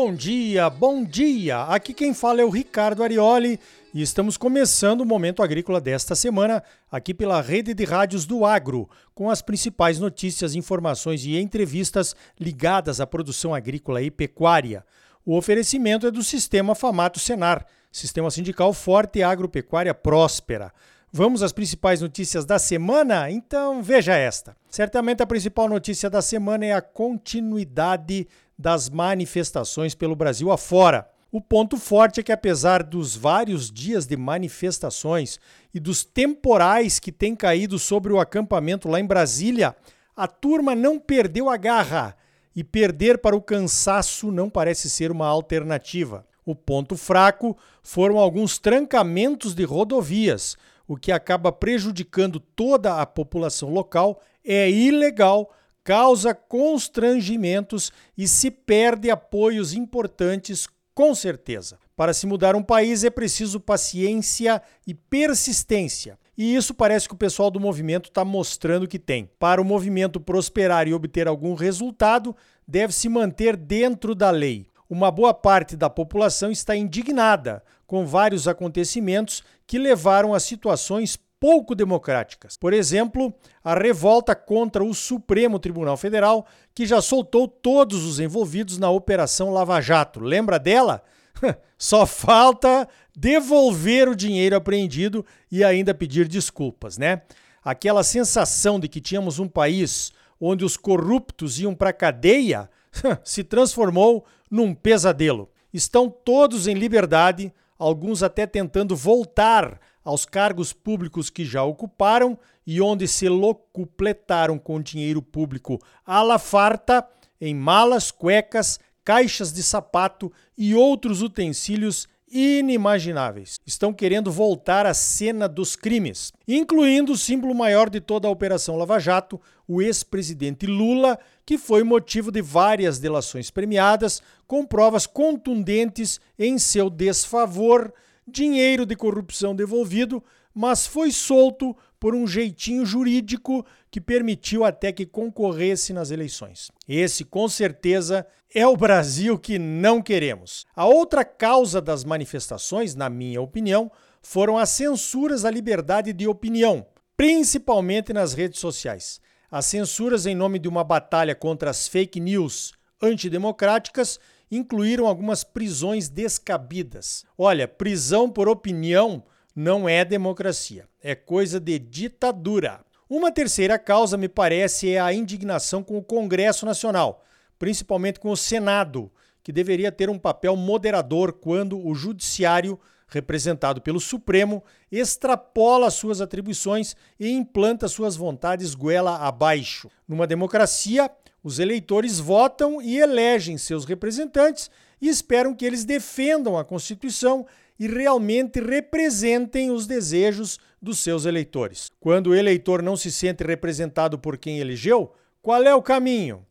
bom dia, bom dia! Aqui quem fala é o Ricardo Arioli e estamos começando o Momento Agrícola desta semana, aqui pela Rede de Rádios do Agro, com as principais notícias, informações e entrevistas ligadas à produção agrícola e pecuária. O oferecimento é do Sistema Famato Senar, Sistema Sindical Forte e Agropecuária Próspera. Vamos às principais notícias da semana? Então veja esta. Certamente a principal notícia da semana é a continuidade das manifestações pelo Brasil afora. O ponto forte é que, apesar dos vários dias de manifestações e dos temporais que têm caído sobre o acampamento lá em Brasília, a turma não perdeu a garra e perder para o cansaço não parece ser uma alternativa. O ponto fraco foram alguns trancamentos de rodovias, o que acaba prejudicando toda a população local, é ilegal, causa constrangimentos e se perde apoios importantes, com certeza. Para se mudar um país é preciso paciência e persistência. E isso parece que o pessoal do movimento está mostrando que tem. Para o movimento prosperar e obter algum resultado, deve se manter dentro da lei. Uma boa parte da população está indignada com vários acontecimentos que levaram a situações pouco democráticas. Por exemplo, a revolta contra o Supremo Tribunal Federal, que já soltou todos os envolvidos na Operação Lava Jato. Lembra dela? Só falta devolver o dinheiro apreendido e ainda pedir desculpas, né? Aquela sensação de que tínhamos um país onde os corruptos iam para a cadeia se transformou num pesadelo. Estão todos em liberdade, alguns até tentando voltar aos cargos públicos que já ocuparam e onde se locupletaram com dinheiro público à la farta em malas, cuecas, caixas de sapato e outros utensílios inimagináveis. Estão querendo voltar à cena dos crimes, incluindo o símbolo maior de toda a Operação Lava Jato, o ex-presidente Lula, que foi motivo de várias delações premiadas, com provas contundentes em seu desfavor, dinheiro de corrupção devolvido, mas foi solto por um jeitinho jurídico que permitiu até que concorresse nas eleições. Esse, com certeza, é o Brasil que não queremos. A outra causa das manifestações, na minha opinião, foram as censuras à liberdade de opinião, principalmente nas redes sociais. As censuras em nome de uma batalha contra as fake news antidemocráticas incluíram algumas prisões descabidas. Olha, prisão por opinião não é democracia, é coisa de ditadura. Uma terceira causa, me parece, é a indignação com o Congresso Nacional, principalmente com o Senado, que deveria ter um papel moderador quando o Judiciário representado pelo Supremo, extrapola suas atribuições e implanta suas vontades goela abaixo. Numa democracia, os eleitores votam e elegem seus representantes e esperam que eles defendam a Constituição e realmente representem os desejos dos seus eleitores. Quando o eleitor não se sente representado por quem elegeu, qual é o caminho?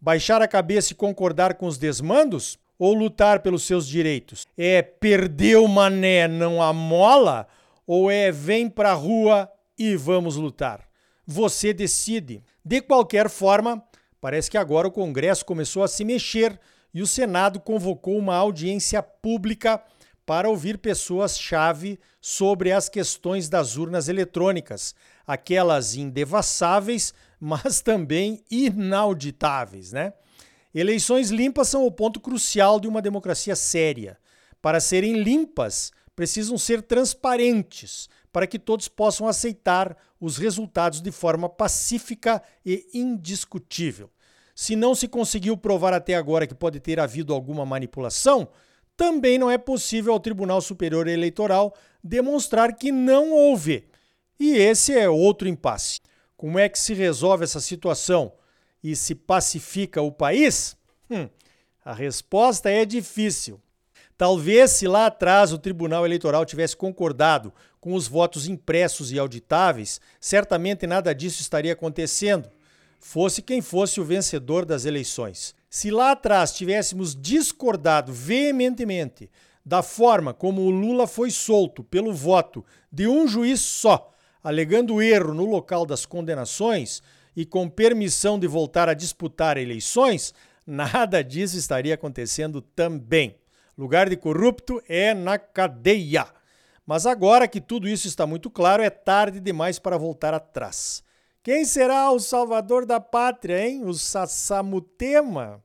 Baixar a cabeça e concordar com os desmandos? ou lutar pelos seus direitos? É perder o mané, não a mola? Ou é vem pra rua e vamos lutar? Você decide. De qualquer forma, parece que agora o Congresso começou a se mexer e o Senado convocou uma audiência pública para ouvir pessoas-chave sobre as questões das urnas eletrônicas, aquelas indevassáveis, mas também inauditáveis, né? Eleições limpas são o ponto crucial de uma democracia séria. Para serem limpas, precisam ser transparentes, para que todos possam aceitar os resultados de forma pacífica e indiscutível. Se não se conseguiu provar até agora que pode ter havido alguma manipulação, também não é possível ao Tribunal Superior Eleitoral demonstrar que não houve. E esse é outro impasse. Como é que se resolve essa situação? e se pacifica o país? Hum, a resposta é difícil. Talvez se lá atrás o Tribunal Eleitoral tivesse concordado com os votos impressos e auditáveis, certamente nada disso estaria acontecendo, fosse quem fosse o vencedor das eleições. Se lá atrás tivéssemos discordado veementemente da forma como o Lula foi solto pelo voto de um juiz só, alegando erro no local das condenações, e com permissão de voltar a disputar eleições, nada disso estaria acontecendo também. Lugar de corrupto é na cadeia. Mas agora que tudo isso está muito claro, é tarde demais para voltar atrás. Quem será o salvador da pátria, hein? O Sassamutema?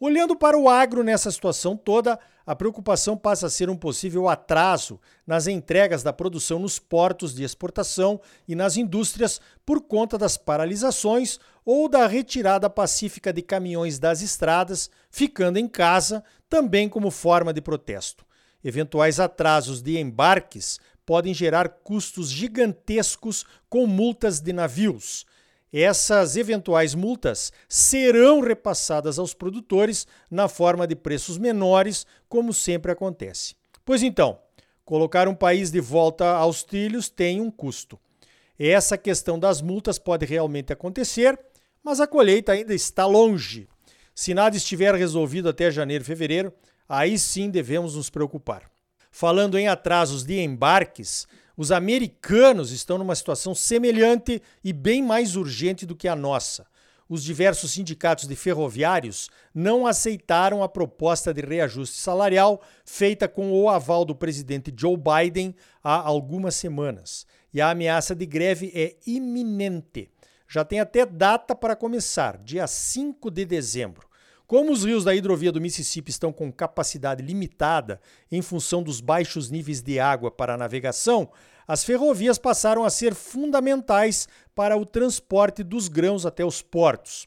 Olhando para o agro nessa situação toda, a preocupação passa a ser um possível atraso nas entregas da produção nos portos de exportação e nas indústrias por conta das paralisações ou da retirada pacífica de caminhões das estradas, ficando em casa também como forma de protesto. Eventuais atrasos de embarques podem gerar custos gigantescos com multas de navios. Essas eventuais multas serão repassadas aos produtores na forma de preços menores, como sempre acontece. Pois então, colocar um país de volta aos trilhos tem um custo. Essa questão das multas pode realmente acontecer, mas a colheita ainda está longe. Se nada estiver resolvido até janeiro fevereiro, aí sim devemos nos preocupar. Falando em atrasos de embarques, os americanos estão numa situação semelhante e bem mais urgente do que a nossa. Os diversos sindicatos de ferroviários não aceitaram a proposta de reajuste salarial feita com o aval do presidente Joe Biden há algumas semanas. E a ameaça de greve é iminente. Já tem até data para começar, dia 5 de dezembro. Como os rios da hidrovia do Mississippi estão com capacidade limitada em função dos baixos níveis de água para a navegação, as ferrovias passaram a ser fundamentais para o transporte dos grãos até os portos.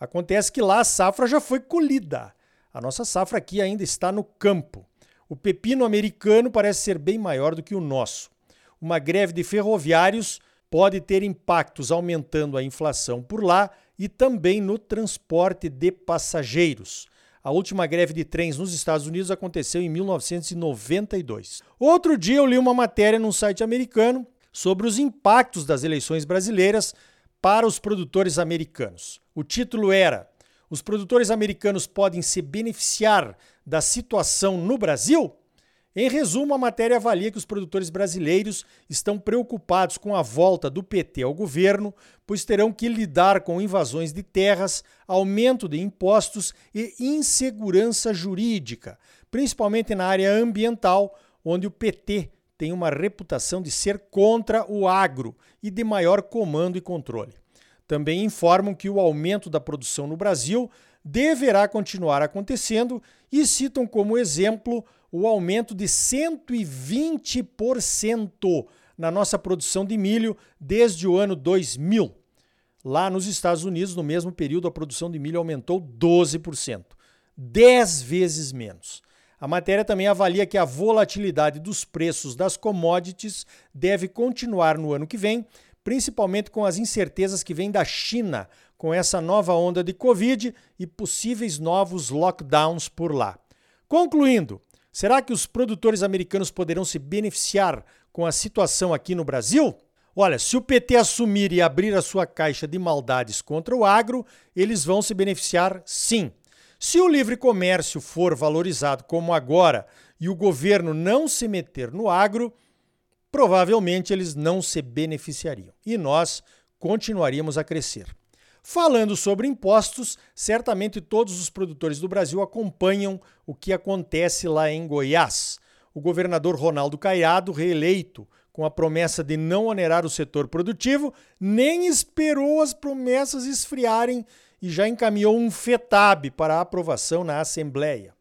Acontece que lá a safra já foi colhida. A nossa safra aqui ainda está no campo. O pepino americano parece ser bem maior do que o nosso. Uma greve de ferroviários pode ter impactos aumentando a inflação por lá e também no transporte de passageiros. A última greve de trens nos Estados Unidos aconteceu em 1992. Outro dia eu li uma matéria num site americano sobre os impactos das eleições brasileiras para os produtores americanos. O título era: Os produtores americanos podem se beneficiar da situação no Brasil? Em resumo, a matéria avalia que os produtores brasileiros estão preocupados com a volta do PT ao governo, pois terão que lidar com invasões de terras, aumento de impostos e insegurança jurídica, principalmente na área ambiental, onde o PT tem uma reputação de ser contra o agro e de maior comando e controle. Também informam que o aumento da produção no Brasil deverá continuar acontecendo e citam como exemplo o aumento de 120% na nossa produção de milho desde o ano 2000. Lá nos Estados Unidos, no mesmo período, a produção de milho aumentou 12%, 10 vezes menos. A matéria também avalia que a volatilidade dos preços das commodities deve continuar no ano que vem, principalmente com as incertezas que vêm da China com essa nova onda de Covid e possíveis novos lockdowns por lá. Concluindo, Será que os produtores americanos poderão se beneficiar com a situação aqui no Brasil? Olha, se o PT assumir e abrir a sua caixa de maldades contra o agro, eles vão se beneficiar sim. Se o livre comércio for valorizado como agora e o governo não se meter no agro, provavelmente eles não se beneficiariam e nós continuaríamos a crescer. Falando sobre impostos, certamente todos os produtores do Brasil acompanham o que acontece lá em Goiás. O governador Ronaldo Caiado, reeleito com a promessa de não onerar o setor produtivo, nem esperou as promessas esfriarem e já encaminhou um FETAB para aprovação na Assembleia.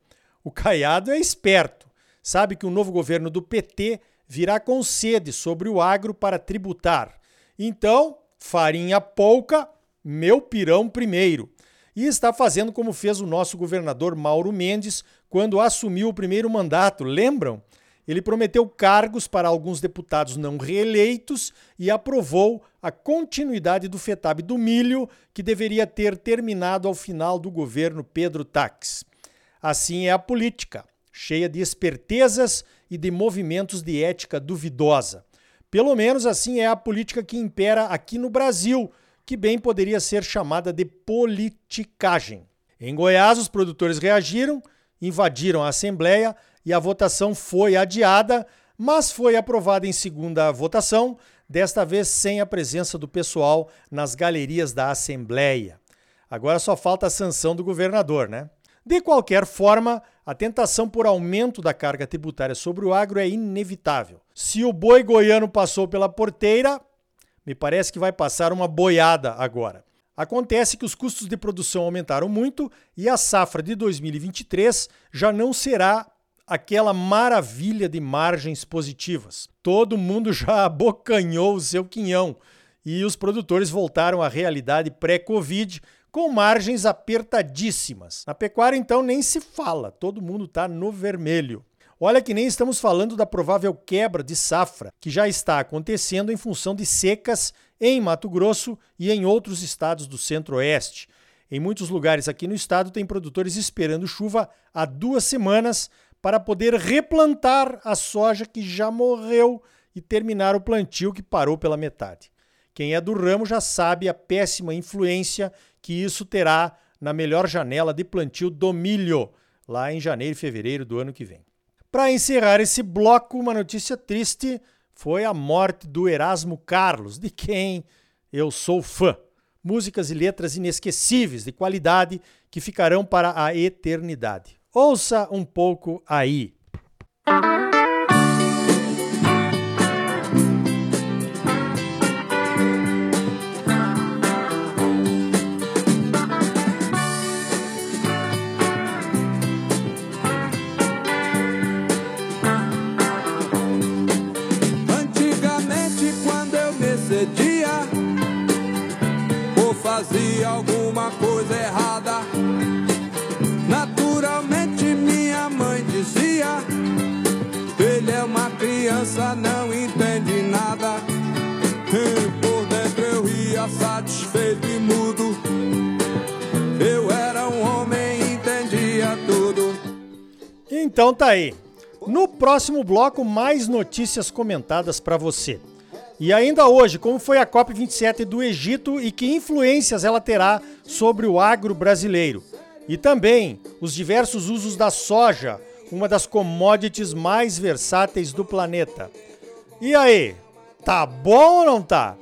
O Caiado é esperto, sabe que o novo governo do PT virá com sede sobre o agro para tributar. Então, farinha pouca meu pirão primeiro. E está fazendo como fez o nosso governador Mauro Mendes quando assumiu o primeiro mandato, lembram? Ele prometeu cargos para alguns deputados não reeleitos e aprovou a continuidade do FETAB do milho, que deveria ter terminado ao final do governo Pedro Tax. Assim é a política, cheia de espertezas e de movimentos de ética duvidosa. Pelo menos assim é a política que impera aqui no Brasil que bem poderia ser chamada de politicagem. Em Goiás, os produtores reagiram, invadiram a Assembleia e a votação foi adiada, mas foi aprovada em segunda votação, desta vez sem a presença do pessoal nas galerias da Assembleia. Agora só falta a sanção do governador, né? De qualquer forma, a tentação por aumento da carga tributária sobre o agro é inevitável. Se o boi goiano passou pela porteira, me parece que vai passar uma boiada agora. Acontece que os custos de produção aumentaram muito e a safra de 2023 já não será aquela maravilha de margens positivas. Todo mundo já abocanhou o seu quinhão e os produtores voltaram à realidade pré-Covid com margens apertadíssimas. Na pecuária, então, nem se fala, todo mundo está no vermelho. Olha que nem estamos falando da provável quebra de safra, que já está acontecendo em função de secas em Mato Grosso e em outros estados do Centro-Oeste. Em muitos lugares aqui no estado, tem produtores esperando chuva há duas semanas para poder replantar a soja que já morreu e terminar o plantio que parou pela metade. Quem é do ramo já sabe a péssima influência que isso terá na melhor janela de plantio do milho, lá em janeiro e fevereiro do ano que vem. Para encerrar esse bloco, uma notícia triste foi a morte do Erasmo Carlos, de quem eu sou fã. Músicas e letras inesquecíveis, de qualidade, que ficarão para a eternidade. Ouça um pouco aí. fazia satisfeito e mudo. Eu era um homem, entendia tudo. Então tá aí. No próximo bloco, mais notícias comentadas para você. E ainda hoje, como foi a COP27 do Egito e que influências ela terá sobre o agro brasileiro? E também os diversos usos da soja, uma das commodities mais versáteis do planeta. E aí, tá bom ou não tá?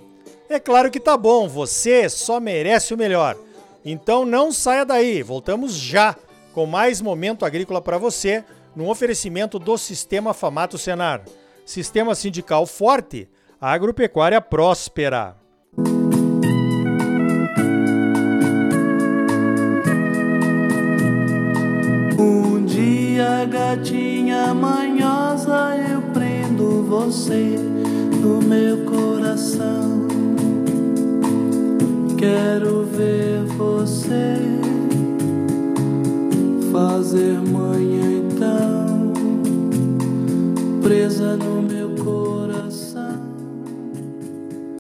É claro que tá bom, você só merece o melhor. Então não saia daí, voltamos já com mais momento agrícola para você, no oferecimento do Sistema Famato Senar. Sistema sindical forte agropecuária próspera. Um dia, gatinha manhosa, eu prendo você no meu coração. Quero ver você fazer manhã então, presa no